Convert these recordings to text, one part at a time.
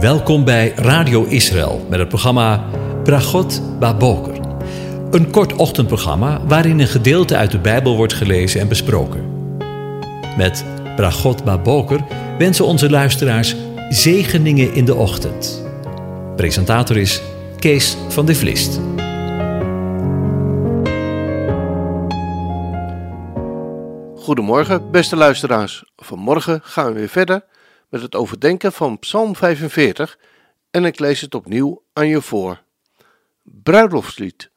Welkom bij Radio Israël met het programma Bragot Baboker. Een kort ochtendprogramma waarin een gedeelte uit de Bijbel wordt gelezen en besproken. Met Bragot Baboker wensen onze luisteraars zegeningen in de ochtend. Presentator is Kees van de Vlist. Goedemorgen, beste luisteraars. Vanmorgen gaan we weer verder met het overdenken van Psalm 45 en ik lees het opnieuw aan je voor. Bruiloftslied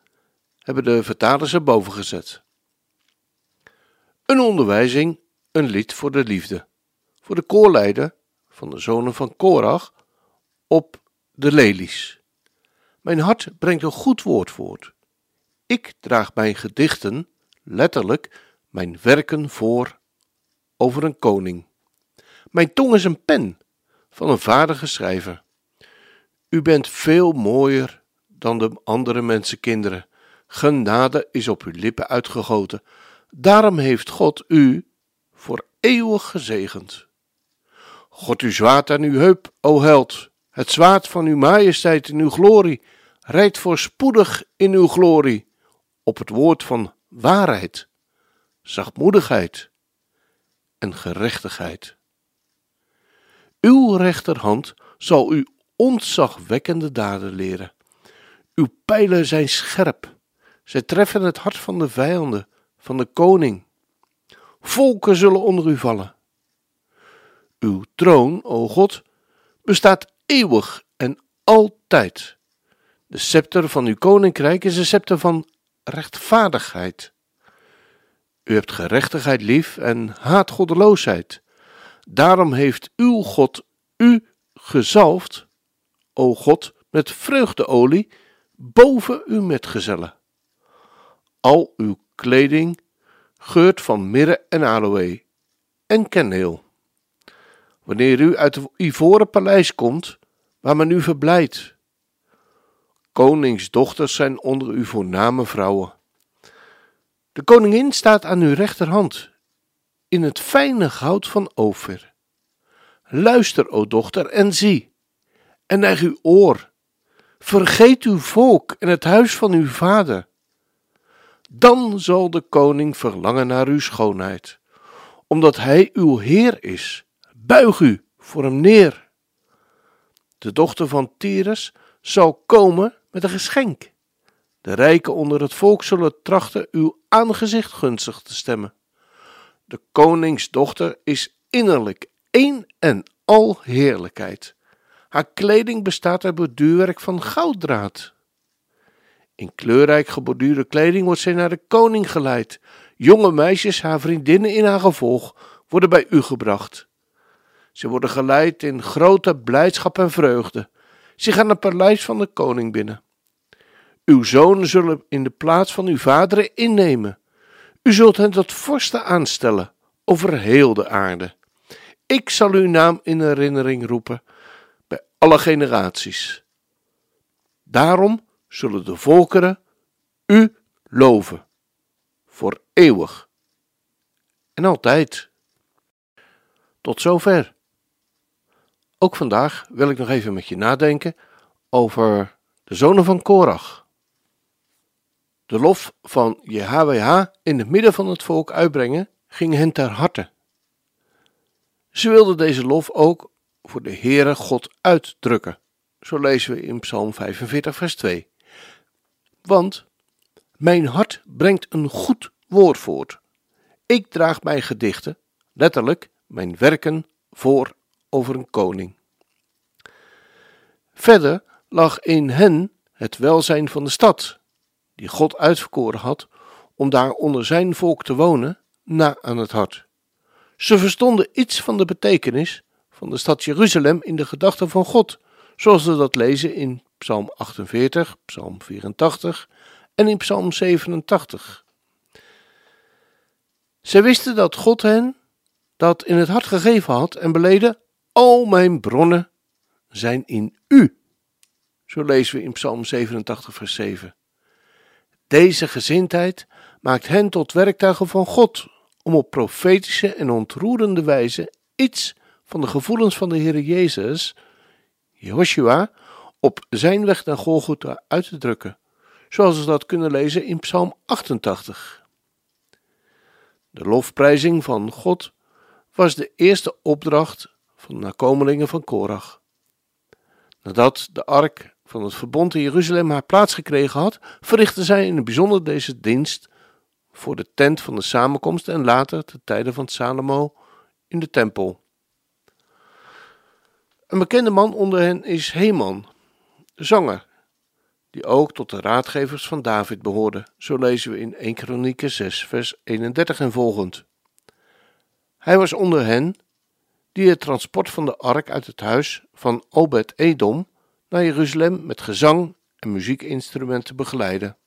hebben de vertalers erboven gezet. Een onderwijzing, een lied voor de liefde. Voor de koorleider van de zonen van Korach op de lelies. Mijn hart brengt een goed woord voort. Ik draag mijn gedichten, letterlijk mijn werken voor over een koning. Mijn tong is een pen van een vaardige schrijver. U bent veel mooier dan de andere mensenkinderen. Genade is op uw lippen uitgegoten. Daarom heeft God u voor eeuwig gezegend. God uw zwaard aan uw heup, o held, het zwaard van uw majesteit in uw glorie, rijdt voorspoedig in uw glorie, op het woord van waarheid, zachtmoedigheid en gerechtigheid. Uw rechterhand zal u ontzagwekkende daden leren. Uw pijlen zijn scherp, zij treffen het hart van de vijanden, van de koning. Volken zullen onder u vallen. Uw troon, o God, bestaat eeuwig en altijd. De scepter van uw koninkrijk is een scepter van rechtvaardigheid. U hebt gerechtigheid lief en haat goddeloosheid. Daarom heeft uw God u gezalfd, o God, met vreugdeolie boven uw metgezellen. Al uw kleding geurt van mirre en aloë en kenneel. Wanneer u uit het ivoren paleis komt, waar men u verblijdt. Koningsdochters zijn onder u voorname vrouwen. De koningin staat aan uw rechterhand in het fijne goud van Ophir. Luister, o dochter, en zie, en neig uw oor. Vergeet uw volk en het huis van uw vader. Dan zal de koning verlangen naar uw schoonheid, omdat hij uw Heer is. Buig u voor hem neer. De dochter van Tyrus zal komen met een geschenk. De rijken onder het volk zullen trachten uw aangezicht gunstig te stemmen. De koningsdochter is innerlijk één en al heerlijkheid. Haar kleding bestaat uit borduurwerk van gouddraad. In kleurrijk geborduurde kleding wordt zij naar de koning geleid. Jonge meisjes, haar vriendinnen in haar gevolg, worden bij u gebracht. Ze worden geleid in grote blijdschap en vreugde. Ze gaan het paleis van de koning binnen. Uw zonen zullen in de plaats van uw vaderen innemen. U zult hen tot vorsten aanstellen over heel de aarde. Ik zal uw naam in herinnering roepen bij alle generaties. Daarom zullen de volkeren u loven, voor eeuwig en altijd. Tot zover. Ook vandaag wil ik nog even met je nadenken over de zonen van Korach de lof van JHWH in het midden van het volk uitbrengen, ging hen ter harte. Ze wilden deze lof ook voor de Heere God uitdrukken. Zo lezen we in Psalm 45, vers 2. Want mijn hart brengt een goed woord voort. Ik draag mijn gedichten, letterlijk mijn werken, voor over een koning. Verder lag in hen het welzijn van de stad, die God uitverkoren had om daar onder zijn volk te wonen, na aan het hart. Ze verstonden iets van de betekenis van de stad Jeruzalem in de gedachten van God, zoals we dat lezen in Psalm 48, Psalm 84 en in Psalm 87. Zij wisten dat God hen dat in het hart gegeven had en beleden: Al mijn bronnen zijn in u. Zo lezen we in Psalm 87, vers 7. Deze gezindheid maakt hen tot werktuigen van God om op profetische en ontroerende wijze iets van de gevoelens van de Heer Jezus, Joshua, op zijn weg naar Golgotha uit te drukken, zoals we dat kunnen lezen in Psalm 88. De lofprijzing van God was de eerste opdracht van de nakomelingen van Korach. Nadat de ark van het verbond in Jeruzalem haar plaats gekregen had, verrichtte zij in het bijzonder deze dienst voor de tent van de samenkomst en later te tijden van Salomo in de tempel. Een bekende man onder hen is Heman, zanger, die ook tot de raadgevers van David behoorde. Zo lezen we in 1 Kronieken 6, vers 31 en volgend. Hij was onder hen die het transport van de ark uit het huis van Obed-Edom naar Jeruzalem met gezang en muziekinstrumenten begeleiden.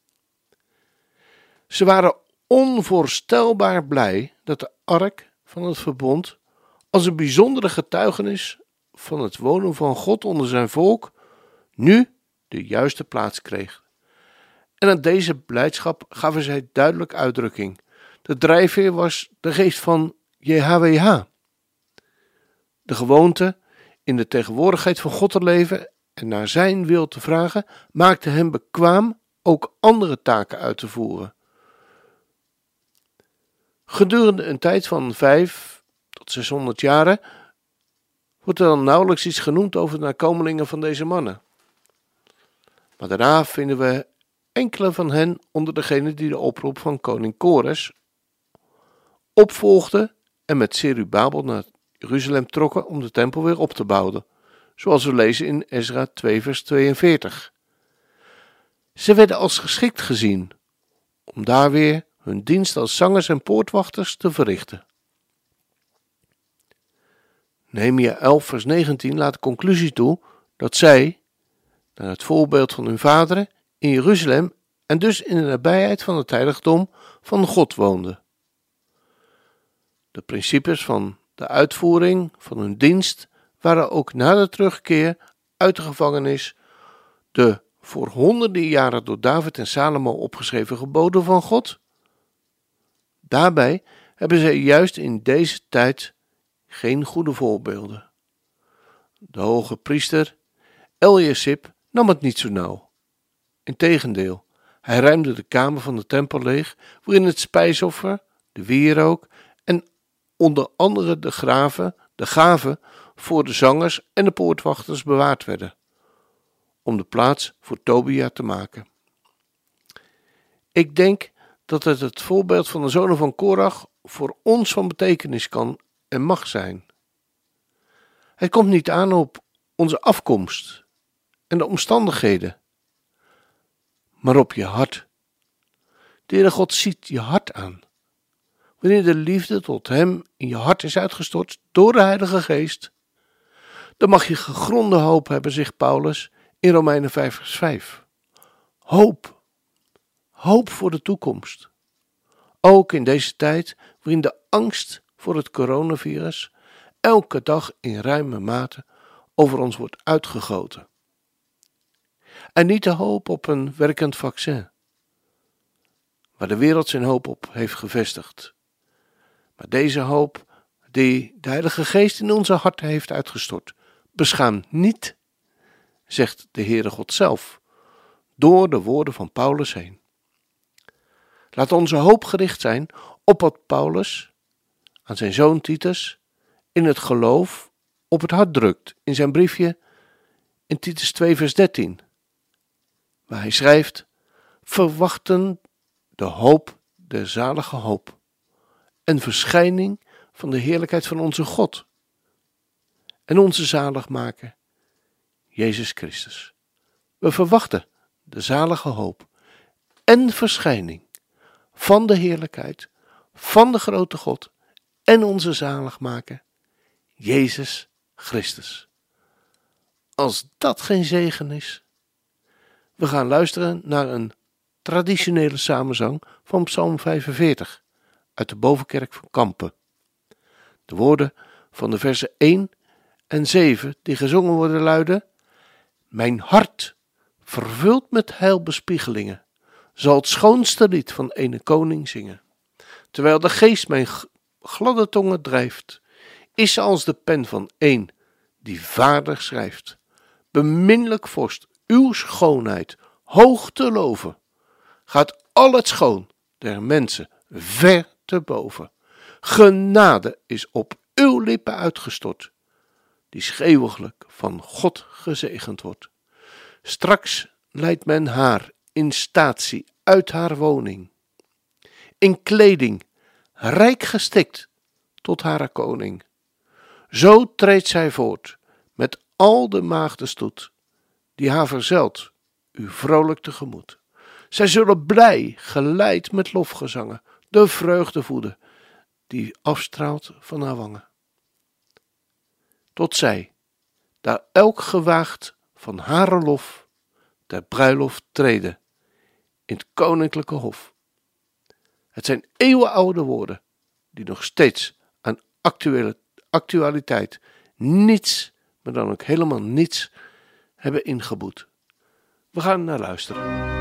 Ze waren onvoorstelbaar blij dat de ark van het verbond als een bijzondere getuigenis van het wonen van God onder zijn volk nu de juiste plaats kreeg. En aan deze blijdschap gaven zij duidelijk uitdrukking. De drijfveer was de geest van JHWH. De gewoonte in de tegenwoordigheid van God te leven en naar zijn wil te vragen, maakte hem bekwaam ook andere taken uit te voeren. Gedurende een tijd van vijf tot 600 jaren wordt er dan nauwelijks iets genoemd over de nakomelingen van deze mannen. Maar daarna vinden we enkele van hen onder degenen die de oproep van koning Kores opvolgden en met Serubabel naar Jeruzalem trokken om de tempel weer op te bouwen, zoals we lezen in Ezra 2 vers 42. Ze werden als geschikt gezien om daar weer hun dienst als zangers en poortwachters te verrichten. Nehemia 11 vers 19 laat de conclusie toe dat zij, naar het voorbeeld van hun vaderen, in Jeruzalem en dus in de nabijheid van het heiligdom van God woonden. De principes van de uitvoering van hun dienst waren ook na de terugkeer uit de gevangenis de voor honderden jaren door David en Salomo opgeschreven geboden van God. Daarbij hebben zij juist in deze tijd geen goede voorbeelden. De hoge priester Eliasib nam het niet zo nauw. Integendeel, hij ruimde de kamer van de tempel leeg, waarin het spijsoffer, de wierook en onder andere de graven, de gaven voor de zangers en de poortwachters bewaard werden, om de plaats voor Tobia te maken. Ik denk dat het het voorbeeld van de zonen van Korach voor ons van betekenis kan en mag zijn. Het komt niet aan op onze afkomst en de omstandigheden, maar op je hart. De Heere God ziet je hart aan. Wanneer de liefde tot Hem in je hart is uitgestort door de Heilige Geest, dan mag je gegronde hoop hebben, zegt Paulus in Romeinen 5, vers 5. Hoop. Hoop voor de toekomst. Ook in deze tijd waarin de angst voor het coronavirus elke dag in ruime mate over ons wordt uitgegoten. En niet de hoop op een werkend vaccin, waar de wereld zijn hoop op heeft gevestigd. Maar deze hoop die de Heilige Geest in onze harten heeft uitgestort, beschaamt niet, zegt de Heere God zelf, door de woorden van Paulus heen. Laat onze hoop gericht zijn op wat Paulus aan zijn zoon Titus in het geloof op het hart drukt in zijn briefje in Titus 2 vers 13, waar hij schrijft, verwachten de hoop, de zalige hoop en verschijning van de heerlijkheid van onze God en onze zaligmaker, Jezus Christus. We verwachten de zalige hoop en verschijning van de heerlijkheid van de grote God en onze zaligmaker, Jezus Christus. Als dat geen zegen is. We gaan luisteren naar een traditionele samenzang van Psalm 45 uit de bovenkerk van Kampen. De woorden van de versen 1 en 7 die gezongen worden luiden: Mijn hart vervuld met heilbespiegelingen zal het schoonste lied van ene koning zingen. Terwijl de geest mijn gladde tongen drijft, is als de pen van een die vaardig schrijft. Beminlijk vorst, uw schoonheid hoog te loven, gaat al het schoon der mensen ver te boven. Genade is op uw lippen uitgestort, die schreeuwiglijk van God gezegend wordt. Straks leidt men haar in statie uit haar woning, in kleding rijk gestikt tot haar koning. Zo treedt zij voort met al de maagdenstoet, die haar verzelt, u vrolijk tegemoet. Zij zullen blij, geleid met lofgezangen, de vreugde voeden, die afstraalt van haar wangen. Tot zij, daar elk gewaagd van hare lof, ter bruiloft treden, in het koninklijke hof. Het zijn eeuwenoude woorden, die nog steeds aan actuele, actualiteit niets, maar dan ook helemaal niets, hebben ingeboet. We gaan naar luisteren.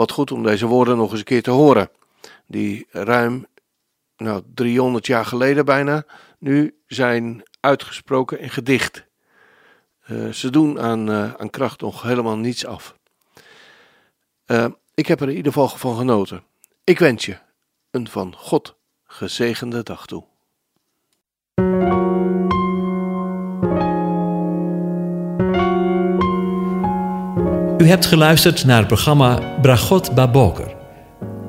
Wat goed om deze woorden nog eens een keer te horen. Die ruim nou, 300 jaar geleden bijna nu zijn uitgesproken in gedicht. Uh, ze doen aan, uh, aan kracht nog helemaal niets af. Uh, ik heb er in ieder geval van genoten. Ik wens je een van God gezegende dag toe. Hebt geluisterd naar het programma Bragot Baboker.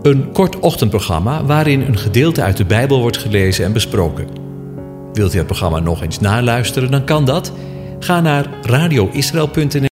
Een kort ochtendprogramma waarin een gedeelte uit de Bijbel wordt gelezen en besproken. Wilt u het programma nog eens naluisteren, dan kan dat. Ga naar radioisrael.nl